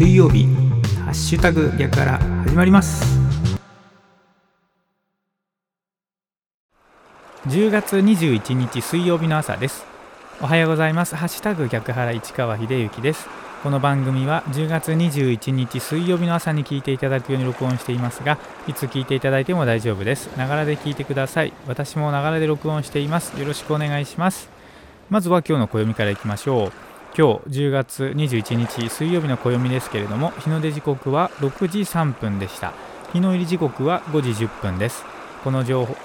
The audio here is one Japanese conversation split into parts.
水曜日ハッシュタグ逆から始まります。10月21日水曜日の朝です。おはようございます。ハッシュタグ逆原市川秀幸です。この番組は10月21日水曜日の朝に聞いていただくように録音していますがいつ聞いていただいても大丈夫です。ながらで聞いてください。私もながらで録音しています。よろしくお願いします。まずは今日の暦からいきましょう。今日10月21日水曜日の暦ですけれども日の出時刻は6時3分でした。日の入り時刻は5時10分です。この情報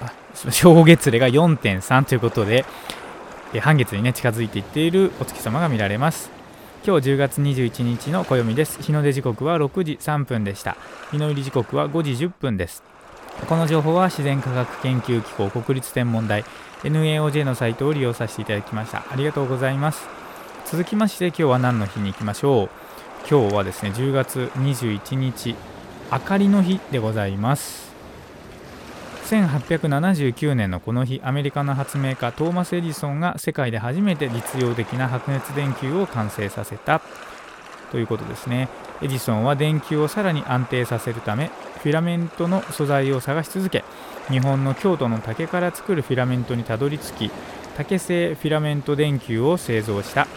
正月齢が4.3ということで半月にね近づいていっているお月様が見られます。今日10月21日の暦です。日の出時刻は6時3分でした。日の入り時刻は5時10分です。この情報は自然科学研究機構国立天文台 NAOJ のサイトを利用させていただきました。ありがとうございます。続きまして今日は何の日に行きましょう。今日はですね10月21日明かりの日でございます。1879年のこの日アメリカの発明家トーマス・エジソンが世界で初めて実用的な白熱電球を完成させた。ということですね。エジソンは電球をさらに安定させるためフィラメントの素材を探し続け日本の京都の竹から作るフィラメントにたどり着き竹製フィラメント電球を製造した。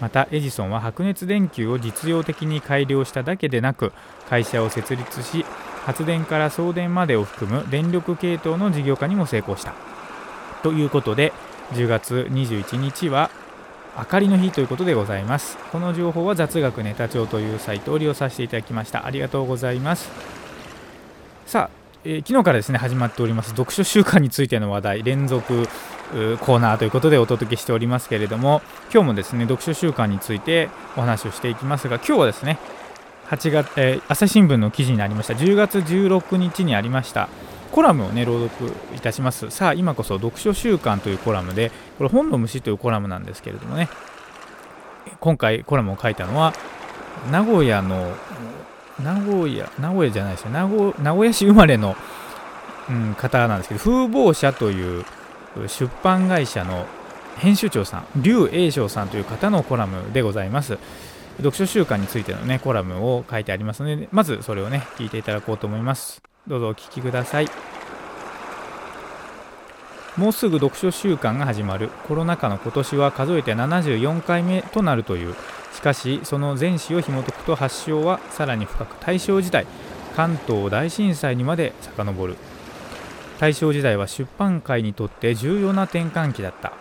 またエジソンは白熱電球を実用的に改良しただけでなく会社を設立し発電から送電までを含む電力系統の事業化にも成功した。ということで10月21日は明かりの日ということでございます。この情報は雑学ネタ帳というサイトを利用させていただきました。ありがとうございます。さあ、えー、昨日からですね始まっております読書習慣についての話題連続コーナーということでお届けしておりますけれども今日もですね読書習慣についてお話をしていきますが今日はですね8月、えー、朝日新聞の記事になりました。10月16日にありましたコラムをね朗読いたします。さあ今こそ読書週間というコラムでこれ本の虫というコラムなんですけれどもね今回コラムを書いたのは名古屋の名古屋名古屋じゃないですよ。名古屋市生まれの、うん、方なんですけど風貌社という出版会社の編集長さん劉栄翔さんという方のコラムでございます。読書習慣についてのねコラムを書いてありますのでまずそれをね聞いていただこうと思います。どうぞお聞きください。もうすぐ読書週間が始まる。コロナ禍の今年は数えて74回目となるという。しかしその前史を紐解くと発祥はさらに深く大正時代関東大震災にまで遡る。大正時代は出版界にとって重要な転換期だった。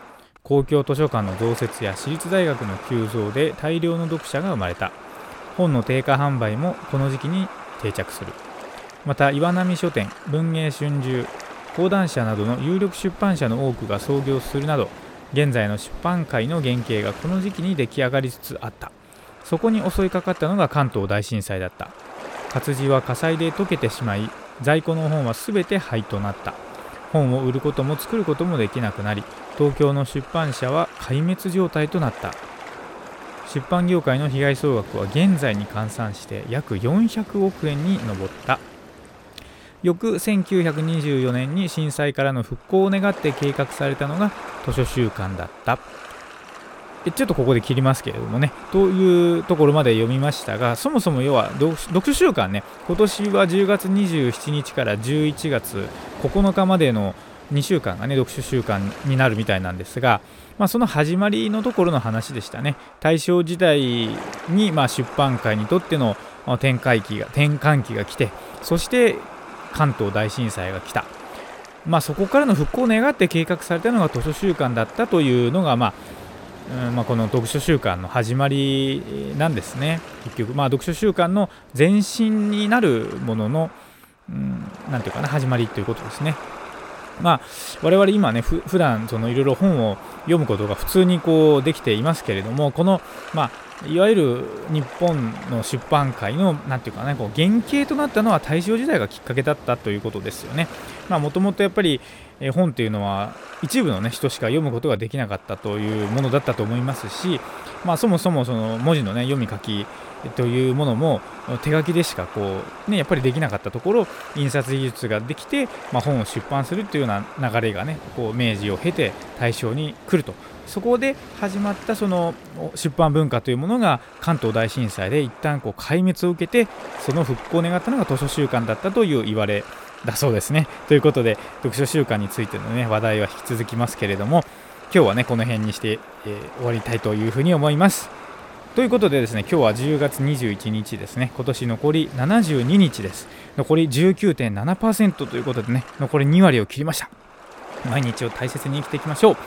公共図書館の増設や私立大学の急増で大量の読者が生まれた。本の定価販売もこの時期に定着する。また岩波書店文芸春秋講談社などの有力出版社の多くが創業するなど現在の出版界の原型がこの時期に出来上がりつつあった。そこに襲いかかったのが関東大震災だった。活字は火災で溶けてしまい在庫の本は全て灰となった。本を売ることも作ることもできなくなり東京の出版社は壊滅状態となった。出版業界の被害総額は現在に換算して約400億円に上った。翌1924年に震災からの復興を願って計画されたのが図書週間だった。ちょっとここで切りますけれどもね。というところまで読みましたがそもそも要は読書週間ね。今年は10月27日から11月9日までの2週間がね読書週間になるみたいなんですが、まあ、その始まりのところの話でしたね。大正時代にま出版界にとっての転換期が転換期が来てそして関東大震災が来た、まあ、そこからの復興を願って計画されたのが図書週間だったというのが、まあうんまあ、この読書週間の始まりなんですね結局、まあ、読書週間の前身になるものの、うん、なんていうかな始まりということですね。まあ、我々今ね、ふ普段そのいろいろ本を読むことが普通にこうできていますけれども、この、まあ、いわゆる日本の出版界のなんていうかね、こう原型となったのは大正時代がきっかけだったということですよね。もともとやっぱりえ本っていうのは一部の、ね、人しか読むことができなかったというものだったと思いますし、まあ、そもそもその文字の、ね、読み書きというものも手書きでしかこう、ね、やっぱりできなかったところ印刷技術ができて、まあ、本を出版するというような流れがねこう明治を経て大正に来るとそこで始まったその出版文化というものが関東大震災で一旦こう壊滅を受けてその復興を願ったのが図書週間だったという言われだそうですね。ということで読書週間についての、ね、話題は引き続きますけれども今日はねこの辺にして、えー、終わりたいというふうに思います。ということでですね今日は10月21日ですね。今年残り72日です。残り19.7%ということでね残り2割を切りました。毎日を大切に生きていきましょう。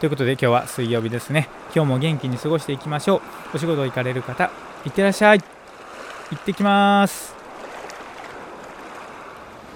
ということで今日は水曜日ですね。今日も元気に過ごしていきましょう。お仕事行かれる方いってらっしゃい。行ってきます。